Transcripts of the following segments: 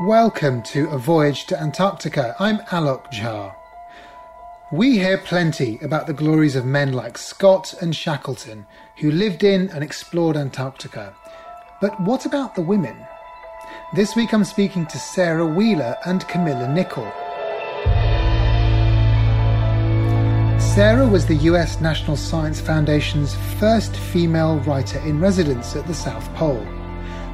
Welcome to A Voyage to Antarctica. I'm Alok Jha. We hear plenty about the glories of men like Scott and Shackleton, who lived in and explored Antarctica. But what about the women? This week I'm speaking to Sara Wheeler and Camilla Nichol. Sara was the US National Science Foundation's first female writer in residence at the South Pole.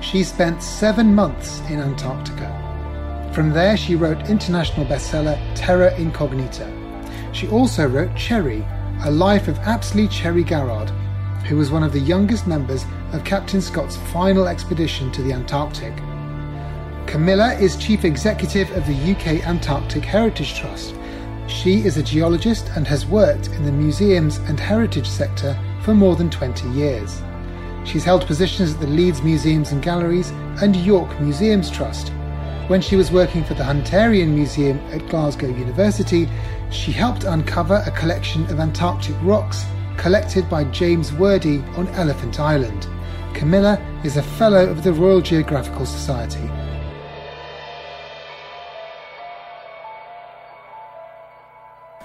She spent seven months in Antarctica. From there, she wrote international bestseller Terra Incognita. She also wrote Cherry, a life of Apsley Cherry Garrard, who was one of the youngest members of Captain Scott's final expedition to the Antarctic. Camilla is chief executive of the UK Antarctic Heritage Trust. She is a geologist and has worked in the museums and heritage sector for more than 20 years. She's held positions at the Leeds Museums and Galleries and York Museums Trust. When she was working for the Hunterian Museum at Glasgow University, she helped uncover a collection of Antarctic rocks collected by James Wordie on Elephant Island. Camilla is a Fellow of the Royal Geographical Society.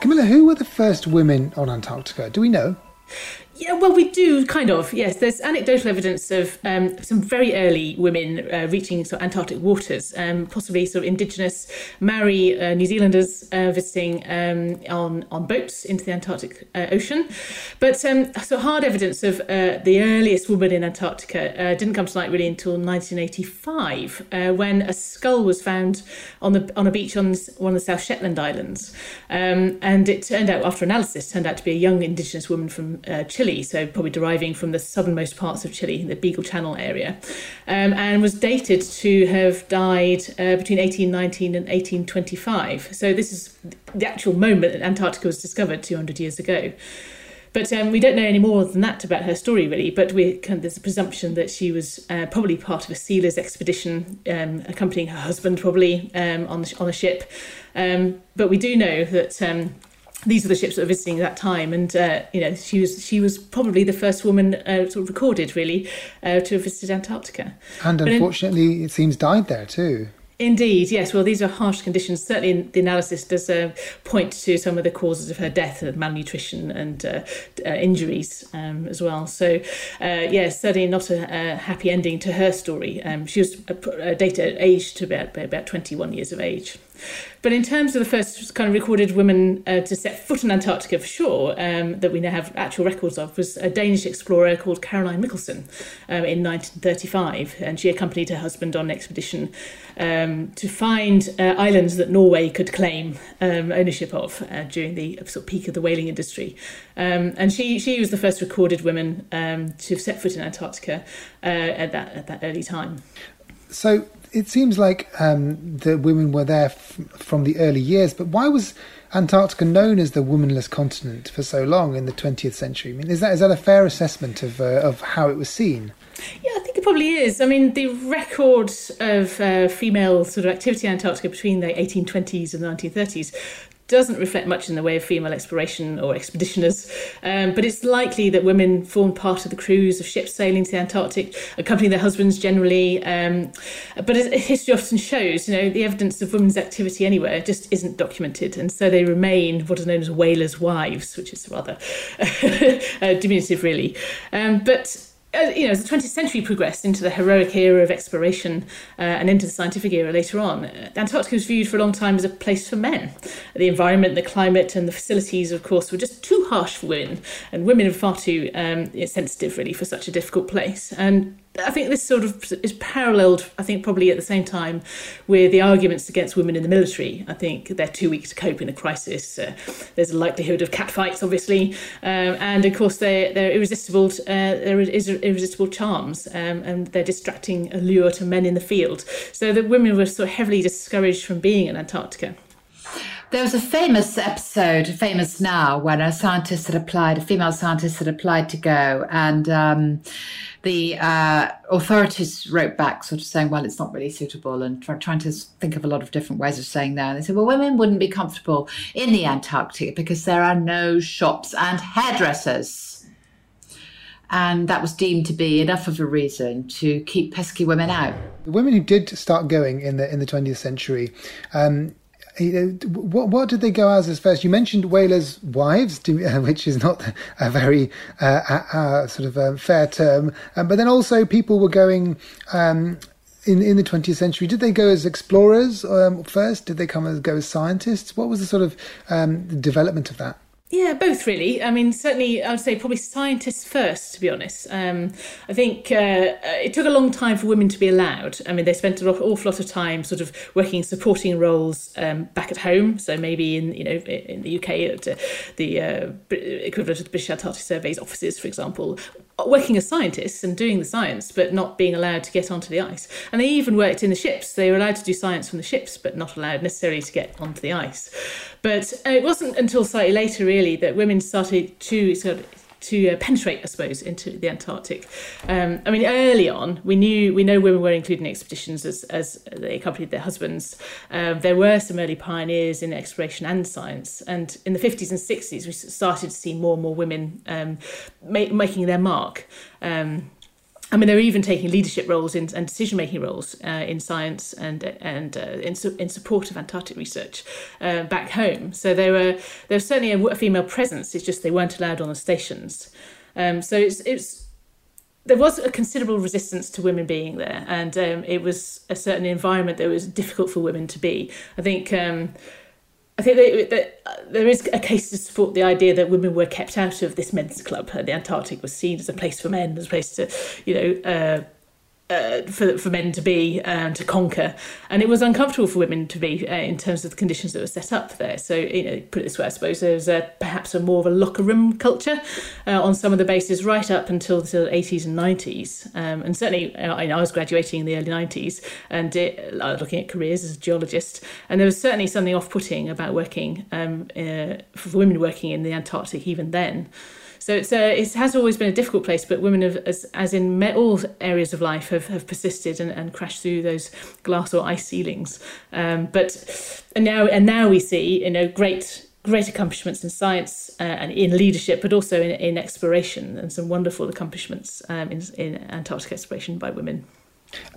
Camilla, who were the first women on Antarctica? Do we know? Yeah, well, we do kind of. Yes, there's anecdotal evidence of um, some very early women uh, reaching sort of Antarctic waters, um, possibly sort of indigenous Maori uh, New Zealanders uh, visiting um, on on boats into the Antarctic uh, Ocean. But um, so hard evidence of uh, the earliest woman in Antarctica uh, didn't come to light really until 1985, when a skull was found on the on a beach on one of the South Shetland Islands, um, and it turned out after analysis turned out to be a young indigenous woman from Chile Chile, so probably deriving from the southernmost parts of Chile, the Beagle Channel area, um, and was dated to have died uh, between 1819 and 1825. So this is the actual moment that Antarctica was discovered 200 years ago. But um, we don't know any more than that about her story, really. But there's a presumption that she was uh, probably part of a sealer's expedition, um, accompanying her husband, probably um, on the, on a ship. Um, but we do know that um, these are the ships that were visiting at that time, and uh, you know she was she was probably the first woman uh, sort of recorded really uh, to have visited Antarctica. And unfortunately, in, it seems died there too. Indeed, yes. Well, these are harsh conditions. Certainly, the analysis does uh, point to some of the causes of her death, malnutrition and uh, uh, injuries um, as well. So, uh, yes, certainly not a, a, happy ending to her story. Um, she was dated aged to about about 21 years of age. But in terms of the first kind of recorded woman uh, to set foot in Antarctica for sure, um, that we now have actual records of, was a Danish explorer called Caroline Mikkelsen um, in 1935. And she accompanied her husband on an expedition um, to find uh, islands that Norway could claim um, ownership of uh, during the sort of peak of the whaling industry. Um, and she, she was the first recorded woman um, to set foot in Antarctica uh, at, that, at that early time. So it seems like um, the women were there f- from the early years, but why was Antarctica known as the womanless continent for so long in the 20th century? I mean, is that is that a fair assessment of uh, of how it was seen? Yeah, I think it probably is. I mean, the record of uh, female sort of activity in Antarctica between the 1820s and the 1930s doesn't reflect much in the way of female exploration or expeditioners, um, but it's likely that women formed part of the crews of ships sailing to the Antarctic, accompanying their husbands generally. Um, but as history often shows, you know, the evidence of women's activity anywhere just isn't documented, and so they remain what is known as whalers' wives, which is rather uh, diminutive, really. Um, but you know, as the 20th century progressed into the heroic era of exploration uh, and into the scientific era later on, uh, Antarctica was viewed for a long time as a place for men. The environment, the climate, and the facilities, of course, were just too harsh for women, and women are far too um, sensitive, really, for such a difficult place. And I think this sort of is paralleled, I think, probably at the same time with the arguments against women in the military. I think they're too weak to cope in a crisis. Uh, there's a likelihood of catfights, obviously, um, and of course they're, they're irresistible. Uh, they're irresistible charms, um, and they're distracting allure to men in the field. So the women were sort of heavily discouraged from being in Antarctica. There was a famous episode, famous now, when a scientist had applied, a female scientist had applied to go, and um, the uh, authorities wrote back, sort of saying, "Well, it's not really suitable," and try, trying to think of a lot of different ways of saying that. And they said, "Well, women wouldn't be comfortable in the Antarctic because there are no shops and hairdressers." and that was deemed to be enough of a reason to keep pesky women out. The women who did start going in the in the 20th century, um, what, what did they go as as first? You mentioned whalers' wives, which is not a very uh, uh, sort of a fair term, um, but then also people were going. Um, in, in the 20th century, did they go as explorers um, first? Did they come as go as scientists? What was the sort of um, development of that? Yeah, both really. I mean, certainly, I would say probably scientists first, to be honest. Um, I think uh, it took a long time for women to be allowed. I mean, they spent an awful lot of time sort of working supporting roles um, back at home. So maybe in you know in the UK, at, uh, the uh, equivalent of the British Antarctic Survey's offices, for example, working as scientists and doing the science, but not being allowed to get onto the ice. And they even worked in the ships. They were allowed to do science from the ships, but not allowed necessarily to get onto the ice. But uh, it wasn't until slightly later, really, that women started to sort of to uh, penetrate, I suppose, into the Antarctic. Um, I mean, early on, we knew we know women were included in expeditions as, as they accompanied their husbands. Um, there were some early pioneers in exploration and science, and in the 50s and 60s, we started to see more and more women um, ma- making their mark. Um, I mean, they're even taking leadership roles in, and decision-making roles uh, in science and and uh, in, su- in support of Antarctic research uh, back home. So there were there was certainly a, female presence. It's just they weren't allowed on the stations. Um, so it's it's there was a considerable resistance to women being there, and um, it was a certain environment that was difficult for women to be. I think. Um, I think that, that uh, there is a case to support the idea that women were kept out of this men's club. The Antarctic was seen as a place for men, as a place to, you know, uh, uh, for for men to be and um, to conquer, and it was uncomfortable for women to be uh, in terms of the conditions that were set up there. So, you know, put it this way, I suppose there was a, perhaps a more of a locker room culture uh, on some of the bases right up until the 80s and 90s, um, and certainly uh, I, I was graduating in the early 90s and it, I was looking at careers as a geologist, and there was certainly something off-putting about working um, uh, for women working in the Antarctic even then. So it's a, it has always been a difficult place, but women have, as, as in all areas of life, have, have persisted and, and crashed through those glass or ice ceilings. Um, but and now and now we see you know great great accomplishments in science uh, and in leadership, but also in, in exploration and some wonderful accomplishments um, in, in Antarctic exploration by women.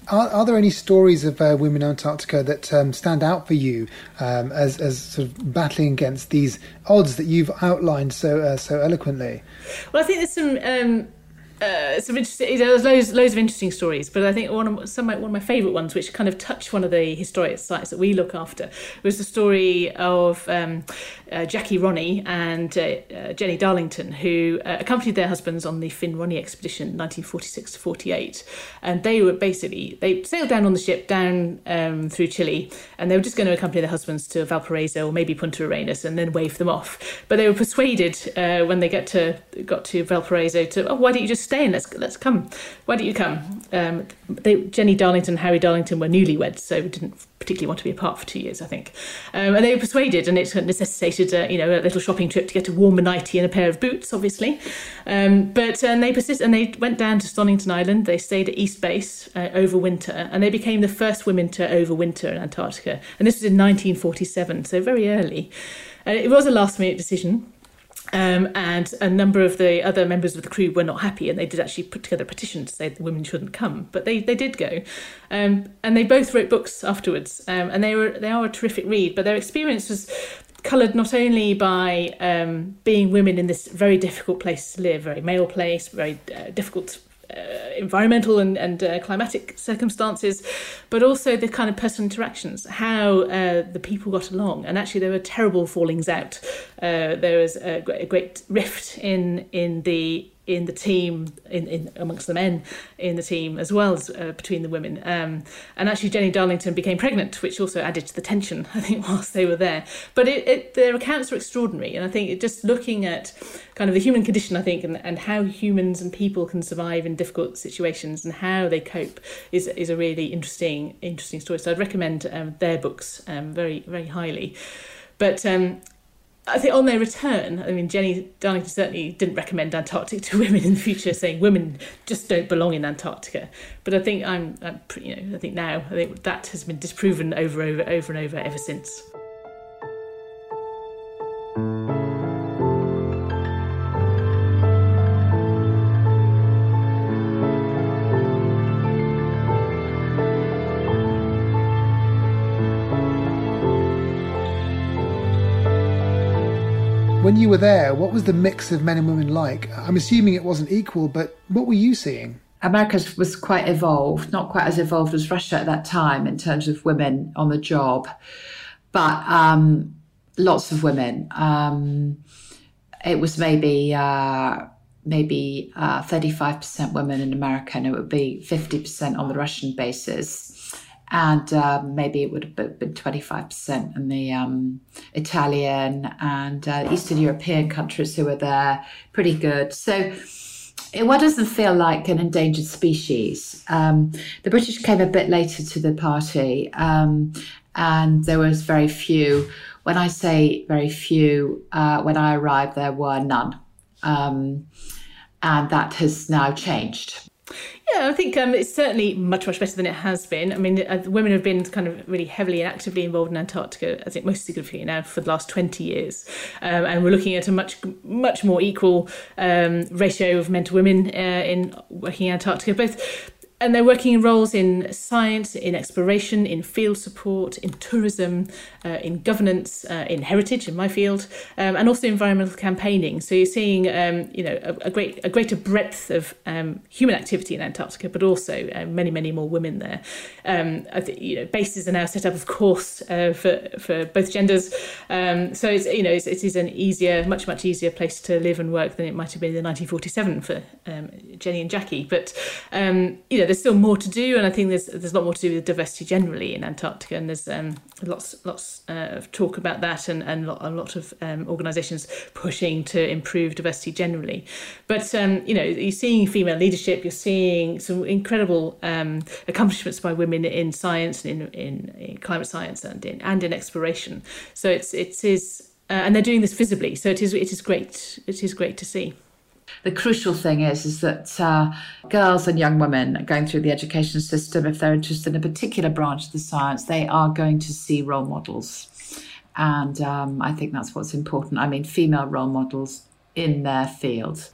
Are, are, there any stories of uh, women in Antarctica that um, stand out for you um, as, as sort of battling against these odds that you've outlined so uh, so eloquently? Well, I think there's some. Um, uh, some interesting. There's loads, loads of interesting stories, but I think one of some one of my favourite ones, which kind of touched one of the historic sites that we look after, was the story of um, uh, Jackie Ronne and uh, uh, Jennie Darlington, who uh, accompanied their husbands on the Finn Ronne expedition, 1946 to 48, and they were basically they sailed down on the ship down um, through Chile, and they were just going to accompany their husbands to Valparaiso or maybe Punta Arenas, and then wave them off. But they were persuaded uh, when they get to got to Valparaiso to, oh, why don't you just stay and let's let's come. Why don't you come? Um, they, Jennie Darlington and Harry Darlington were newlyweds, so we didn't particularly want to be apart for two years, I think. Um, and they were persuaded, and it necessitated, uh, you know, a little shopping trip to get a warmer nightie and a pair of boots, obviously. Um, but and they persisted, and they went down to Stonington Island. They stayed at East Base uh, over winter, and they became the first women to overwinter in Antarctica. And this was in 1947, so very early. And it was a last minute decision. Um, and a number of the other members of the crew were not happy, and they did actually put together a petition to say the women shouldn't come. But they, they did go, um, and they both wrote books afterwards, um, and they were they are a terrific read. But their experience was coloured not only by um, being women in this very difficult place to live, very male place, very uh, difficult uh, environmental and, and uh, climatic circumstances, but also the kind of personal interactions, how uh, the people got along. And actually, there were terrible fallings out. Uh, there was a, a great rift in in the in the team, in, in amongst the men in the team as well as uh, between the women. Um, and actually, Jennie Darlington became pregnant, which also added to the tension, I think, whilst they were there. But it, it, their accounts are extraordinary, and I think just looking at kind of the human condition, I think, and, and how humans and people can survive in difficult situations and how they cope is is a really interesting interesting story. So I'd recommend um, their books um, very very highly. But um, I think on their return, I mean, Jennie Darlington certainly didn't recommend Antarctic to women in the future, saying women just don't belong in Antarctica. But I think I'm, I'm you know, I think now I think that has been disproven over, over, over and over ever since. When you were there, what was the mix of men and women like? I'm assuming it wasn't equal, but what were you seeing? America was quite evolved, not quite as evolved as Russia at that time in terms of women on the job, but um, lots of women. Um, it was maybe uh, maybe uh, 35% women in America, and it would be 50% on the Russian basis. And uh, maybe it would have been 25% in the um, Italian and uh, Eastern European countries who were there, pretty good. So it what doesn't feel like an endangered species. Um, the British came a bit later to the party, um, and there was very few. When I say very few, uh, when I arrived, there were none, um, and that has now changed. Yeah, I think um, it's certainly much, much better than it has been. I mean, uh, women have been kind of really heavily and actively involved in Antarctica, I think most significantly now, for the last 20 years. Um, and we're looking at a much, much more equal um, ratio of men to women uh, in working in Antarctica, both and they're working in roles in science, in exploration, in field support, in tourism, uh, in governance, uh, in heritage, in my field, um, and also environmental campaigning. So you're seeing, um, you know, a, a, great, a greater breadth of um, human activity in Antarctica, but also uh, many, many more women there. Um, think, you know, bases are now set up, of course, uh, for for both genders. Um, so it's, you know, it's, it is an easier, much, much easier place to live and work than it might have been in 1947 for um, Jennie and Jackie. But you know there's still more to do, and I think there's there's a lot more to do with diversity generally in Antarctica, and there's um, lots lots uh, of talk about that, and and a lot of um, organisations pushing to improve diversity generally. But um, you know, you're seeing female leadership, you're seeing some incredible um, accomplishments by women in science, and in, in, in climate science, and in and in exploration. So it's it is, uh, and they're doing this visibly. So it is it is great. It is great to see the crucial thing is is that uh, girls and young women going through the education system, if they're interested in a particular branch of the science, they are going to see role models, and um, I think that's what's important. I mean, female role models in their field.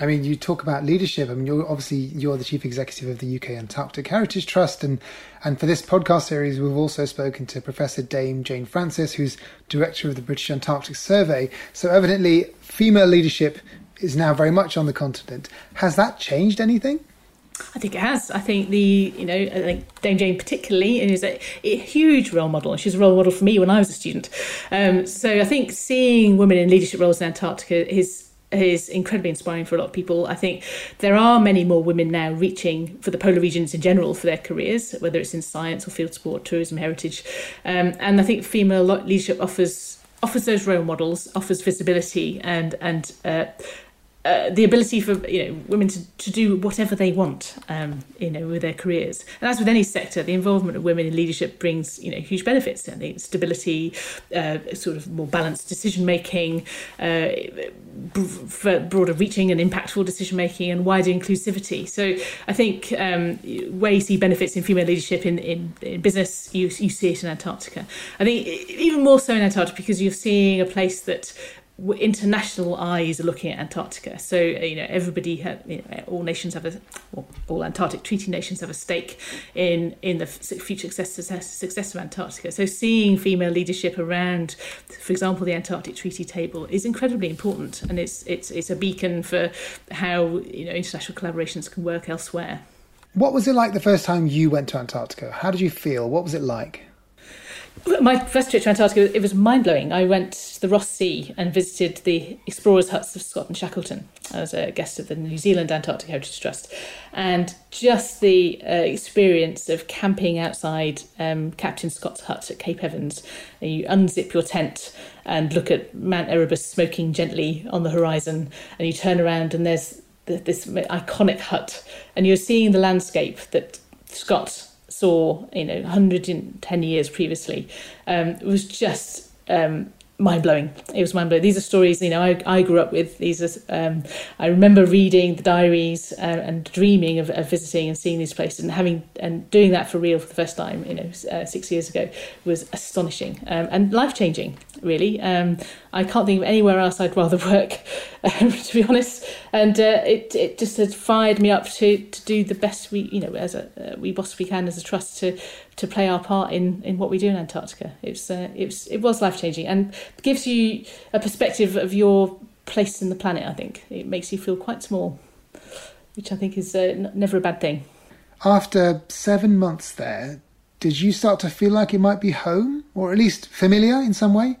I mean, you talk about leadership. I mean, you're obviously you're the chief executive of the UK Antarctic Heritage Trust, and and for this podcast series, we've also spoken to Professor Dame Jane Francis, who's director of the British Antarctic Survey. So evidently, female leadership is now very much on the continent. Has that changed anything? I think it has. I think the you know I think Dame Jane particularly is a, a huge role model, she's a role model for me when I was a student. Um, so I think seeing women in leadership roles in Antarctica is is incredibly inspiring for a lot of people. I think there are many more women now reaching for the polar regions in general for their careers, whether it's in science or field sport, tourism, heritage, um, and I think female leadership offers offers those role models, offers visibility, and and uh, uh, the ability for you know women to, to do whatever they want um, you know with their careers. And as with any sector the involvement of women in leadership brings you know huge benefits I think stability uh, sort of more balanced decision making uh, broader reaching and impactful decision making and wider inclusivity. So I think um, where you see benefits in female leadership in, in, in business you, you see it in Antarctica. I think even more so in Antarctica because you're seeing a place that international eyes are looking at Antarctica. So uh, you know everybody, you know, all nations have a, well, all Antarctic Treaty nations have a stake in in the future success, success of Antarctica. So seeing female leadership around, for example, the Antarctic Treaty table is incredibly important, and it's it's it's a beacon for how you know international collaborations can work elsewhere. What was it like the first time you went to Antarctica? How did you feel? What was it like? My first trip to Antarctica, it was mind blowing. I went to the Ross Sea and visited the explorers' huts of Scott and Shackleton as a guest of the New Zealand Antarctic Heritage Trust. And just the uh, experience of camping outside um, Captain Scott's hut at Cape Evans, you unzip your tent and look at Mount Erebus smoking gently on the horizon, and you turn around and there's this iconic hut, and you're seeing the landscape that Scott saw, you know, 110 years previously, um, was just um, mind blowing. It was mind blowing. These are stories, you know, I, I grew up with. These are, um, I remember reading the diaries uh, and dreaming of, of, visiting and seeing these places and having and doing that for real for the first time, you know, uh, six years ago was astonishing um, and life changing. Really. Um, I can't think of anywhere else I'd rather work, um, to be honest. And uh, it it just has fired me up to, to do the best we you know as a uh, we possibly can as a trust to to play our part in, in what we do in Antarctica. It's uh, it was it was life changing and gives you a perspective of your place in the planet. I think it makes you feel quite small, which I think is uh, never a bad thing. After seven months there, did you start to feel like it might be home or at least familiar in some way?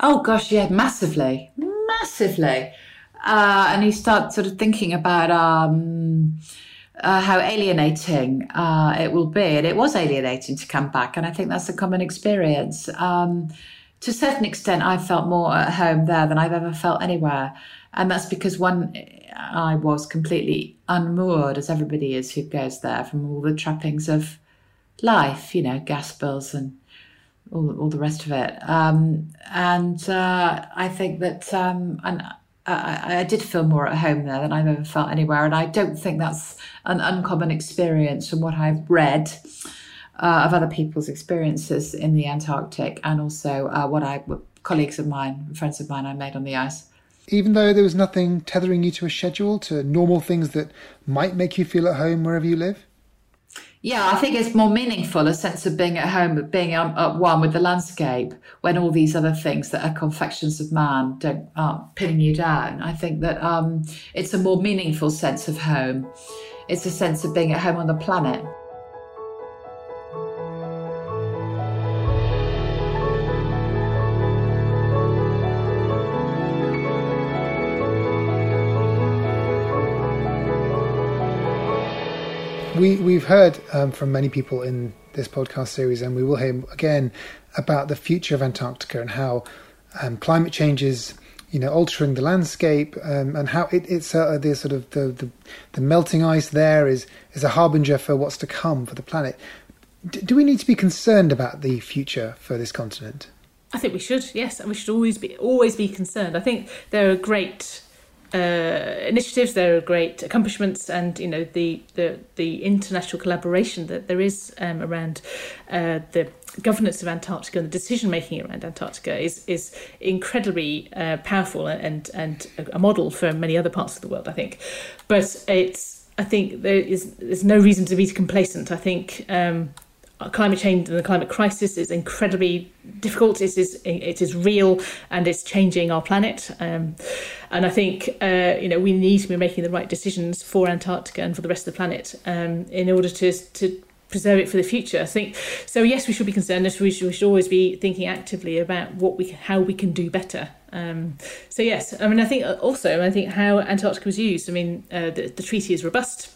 Oh gosh, yeah, massively, massively. Uh, and you start sort of thinking about um, uh, how alienating uh, it will be. And it was alienating to come back. And I think that's a common experience. Um, to a certain extent, I felt more at home there than I've ever felt anywhere. And that's because one, I was completely unmoored, as everybody is who goes there, from all the trappings of life, you know, gas bills and all, all the rest of it. Um, and uh, I think that, um, and I, I, did feel more at home there than I've ever felt anywhere. And I don't think that's an uncommon experience from what I've read. Uh, of other people's experiences in the Antarctic, and also uh, what I colleagues of mine, friends of mine, I made on the ice. Even though there was nothing tethering you to a schedule, to normal things that might make you feel at home wherever you live. Yeah, I think it's more meaningful a sense of being at home, being at one with the landscape, when all these other things that are confections of man don't aren't pinning you down. I think that um, it's a more meaningful sense of home. It's a sense of being at home on the planet. We we've heard um, from many people in this podcast series, and we will hear again about the future of Antarctica and how um, climate change is, you know, altering the landscape, um, and how it, it's uh, the sort of the, the, the melting ice there is is a harbinger for what's to come for the planet. D- do we need to be concerned about the future for this continent? I think we should. Yes, and we should always be always be concerned. I think there are great uh, initiatives. There are great accomplishments, and you know the the, the international collaboration that there is um, around uh, the governance of Antarctica and the decision making around Antarctica is is incredibly uh, powerful and and a model for many other parts of the world. I think, but it's I think there is there's no reason to be complacent. I think. Um, climate change and the climate crisis is incredibly difficult. It is it is real and it's changing our planet. Um, and I think uh, you know we need to be making the right decisions for Antarctica and for the rest of the planet um, in order to to preserve it for the future. I think so. Yes, we should be concerned. We should, we should always be thinking actively about what we how we can do better. Um, so yes, I mean I think also I think how Antarctica was used. I mean uh, the, the treaty is robust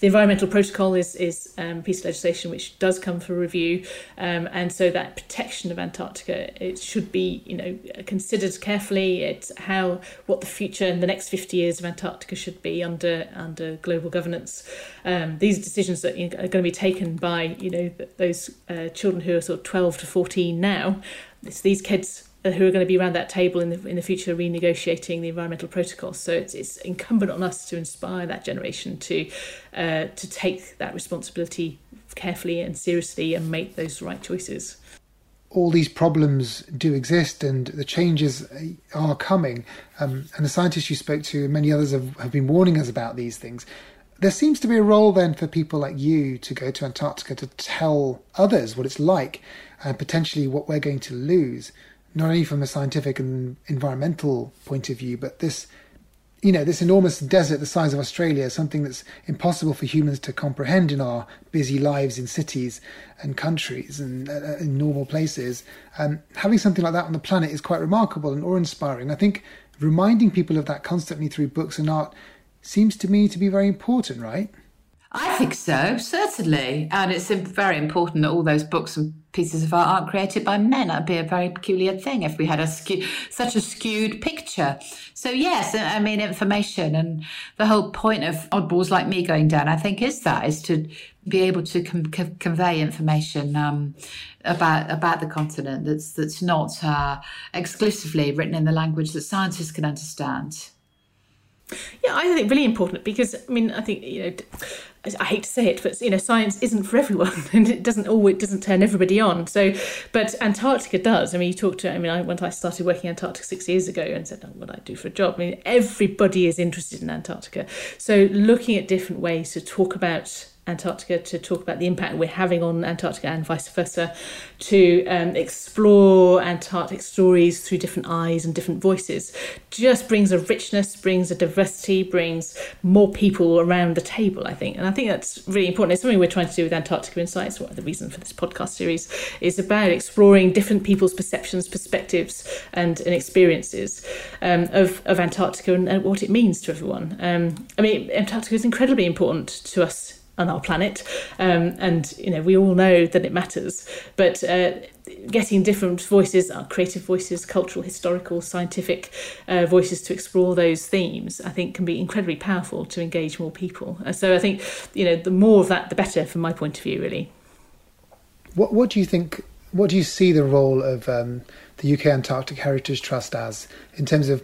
the environmental protocol is is um, piece of legislation which does come for review, um, and so that protection of Antarctica it should be you know considered carefully. It's how what the future in the next fifty years of Antarctica should be under under global governance. Um, these decisions that are going to be taken by you know those uh, children who are sort of twelve to fourteen now. It's these kids who are going to be around that table in the in the future renegotiating the environmental protocol. So it's it's incumbent on us to inspire that generation to uh, to take that responsibility carefully and seriously and make those right choices. All these problems do exist, and the changes are coming. Um, and the scientists you spoke to, and many others have, have been warning us about these things. There seems to be a role then for people like you to go to Antarctica to tell others what it's like and potentially what we're going to lose not only from a scientific and environmental point of view, but this, you know, this enormous desert the size of Australia, something that's impossible for humans to comprehend in our busy lives in cities and countries and uh, in normal places. Um, having something like that on the planet is quite remarkable and awe-inspiring. I think reminding people of that constantly through books and art seems to me to be very important, right? I think so, certainly. And it's very important that all those books and pieces of art aren't created by men. That'd be a very peculiar thing if we had a such a skewed picture. So, yes, I mean, information and the whole point of oddballs like me going down, I think, is that, is to be able to com- convey information um, about about the continent that's that's not uh, exclusively written in the language that scientists can understand. Yeah, I think really important because I mean I think you know I hate to say it, but you know, science isn't for everyone, and it doesn't always doesn't turn everybody on. So, but Antarctica does. I mean, you talk to. I mean, I, when I started working in Antarctica six years ago and said, oh, "What I do for a job?" I mean, everybody is interested in Antarctica. So, looking at different ways to talk about Antarctica to talk about the impact we're having on Antarctica and vice versa, to um, explore Antarctic stories through different eyes and different voices, just brings a richness, brings a diversity, brings more people around the table, I think. And I think that's really important. It's something we're trying to do with Antarctica Insights. What the reason for this podcast series is about exploring different people's perceptions, perspectives, and, and experiences um, of, of Antarctica and, and, what it means to everyone. Um, I mean, Antarctica is incredibly important to us on our planet, um, and you know we all know that it matters. But uh, getting different voices, our creative voices, cultural, historical, scientific uh, voices to explore those themes, I think can be incredibly powerful to engage more people. Uh, so I think you know the more of that, the better, from my point of view, really. What What do you think? What do you see the role of um, the UK Antarctic Heritage Trust as in terms of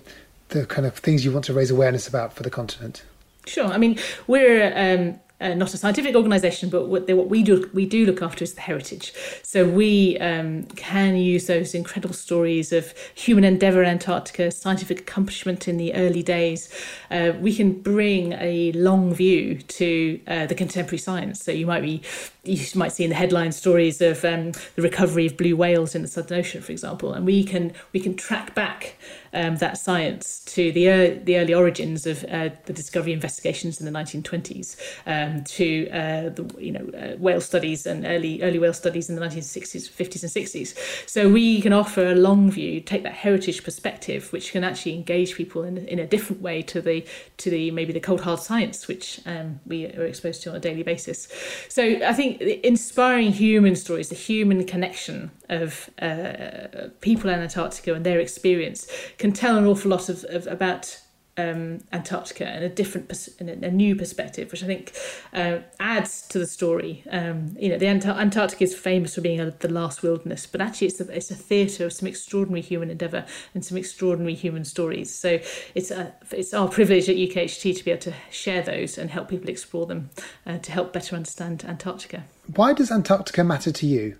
the kind of things you want to raise awareness about for the continent? Sure. I mean, we're um, uh, not a scientific organisation, but what, they, what, we do we do look after is the heritage. So we um, can use those incredible stories of human endeavour in Antarctica, scientific accomplishment in the early days. Uh, we can bring a long view to uh, the contemporary science. So you might be you might see in the headline stories of um, the recovery of blue whales in the Southern Ocean, for example, and we can we can track back um, that science to the the early origins of uh, the discovery investigations in the 1920s, um, to uh, the you know uh, whale studies and early early whale studies in the 1960s, 50s, and 60s. So we can offer a long view, take that heritage perspective, which can actually engage people in, in a different way to the to the maybe the cold hard science which um, we are exposed to on a daily basis. So I think inspiring human stories, the human connection of uh, people in Antarctica and their experience can tell an awful lot of, of about um, Antarctica in a different, in a, new perspective, which I think uh, adds to the story. Um, you know, the Ant- Antarctica is famous for being a, the last wilderness, but actually it's a, it's a theatre of some extraordinary human endeavour and some extraordinary human stories. So it's a, it's our privilege at UKHT to be able to share those and help people explore them uh, to help better understand Antarctica. Why does Antarctica matter to you?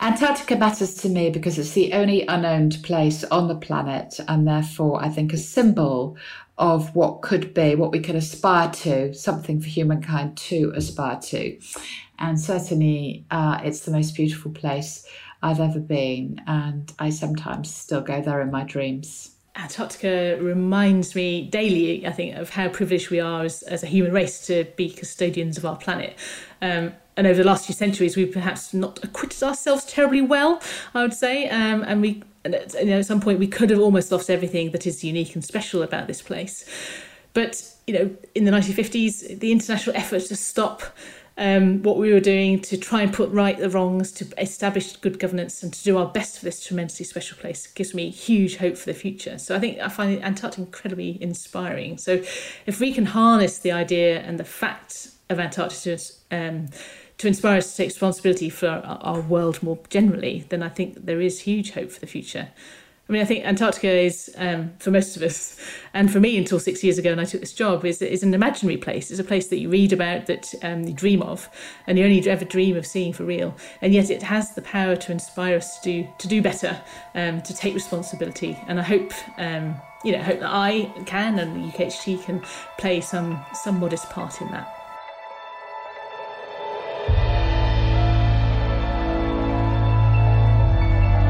Antarctica matters to me because it's the only unowned place on the planet, and therefore, I think, a symbol of what could be, what we could aspire to, something for humankind to aspire to. And certainly, uh, it's the most beautiful place I've ever been, and I sometimes still go there in my dreams. Antarctica reminds me daily, I think, of how privileged we are as, as a human race to be custodians of our planet. Um, and over the last few centuries, we've perhaps not acquitted ourselves terribly well, I would say. Um, and we, you know, at some point, we could have almost lost everything that is unique and special about this place. But you know, in the 1950s, the international effort to stop um, what we were doing to try and put right the wrongs, to establish good governance, and to do our best for this tremendously special place gives me huge hope for the future. So I think I find Antarctica incredibly inspiring. So if we can harness the idea and the fact of Antarctica um, to inspire us to take responsibility for our, world more generally, then I think there is huge hope for the future. I mean, I think Antarctica is, um, for most of us, and for me until six years ago when I took this job, is, is an imaginary place. It's a place that you read about, that um, you dream of, and you only ever dream of seeing for real. And yet it has the power to inspire us to do, to do better, um, to take responsibility. And I hope, um, you know, hope that I can and the UKHT can play some, some modest part in that.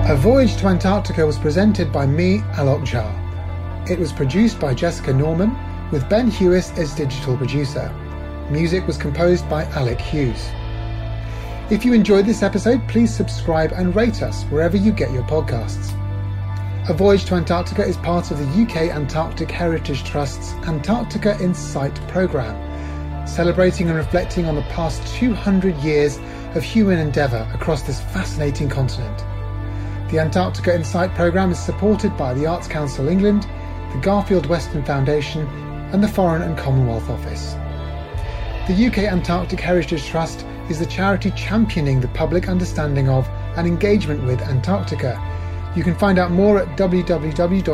A Voyage to Antarctica was presented by me, Alok Jha. It was produced by Jessica Norman, with Ben Hewis as digital producer. Music was composed by Alec Hughes. If you enjoyed this episode, please subscribe and rate us wherever you get your podcasts. A Voyage to Antarctica is part of the UK Antarctic Heritage Trust's Antarctica in Sight programme, celebrating and reflecting on the past 200 years of human endeavour across this fascinating continent. The Antarctica in Sight programme is supported by the Arts Council England, the Garfield Weston Foundation, and the Foreign and Commonwealth Office. The UK Antarctic Heritage Trust is the charity championing the public understanding of and engagement with Antarctica. You can find out more at www.ukaht.org.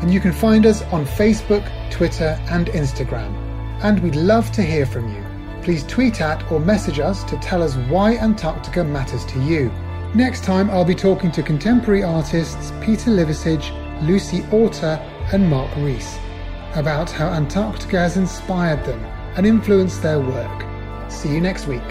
and you can find us on Facebook, Twitter, and Instagram. And we'd love to hear from you. Please tweet at or message us to tell us why Antarctica matters to you. Next time, I'll be talking to contemporary artists Peter Liversidge, Lucy Orta, and Mark Rees about how Antarctica has inspired them and influenced their work. See you next week.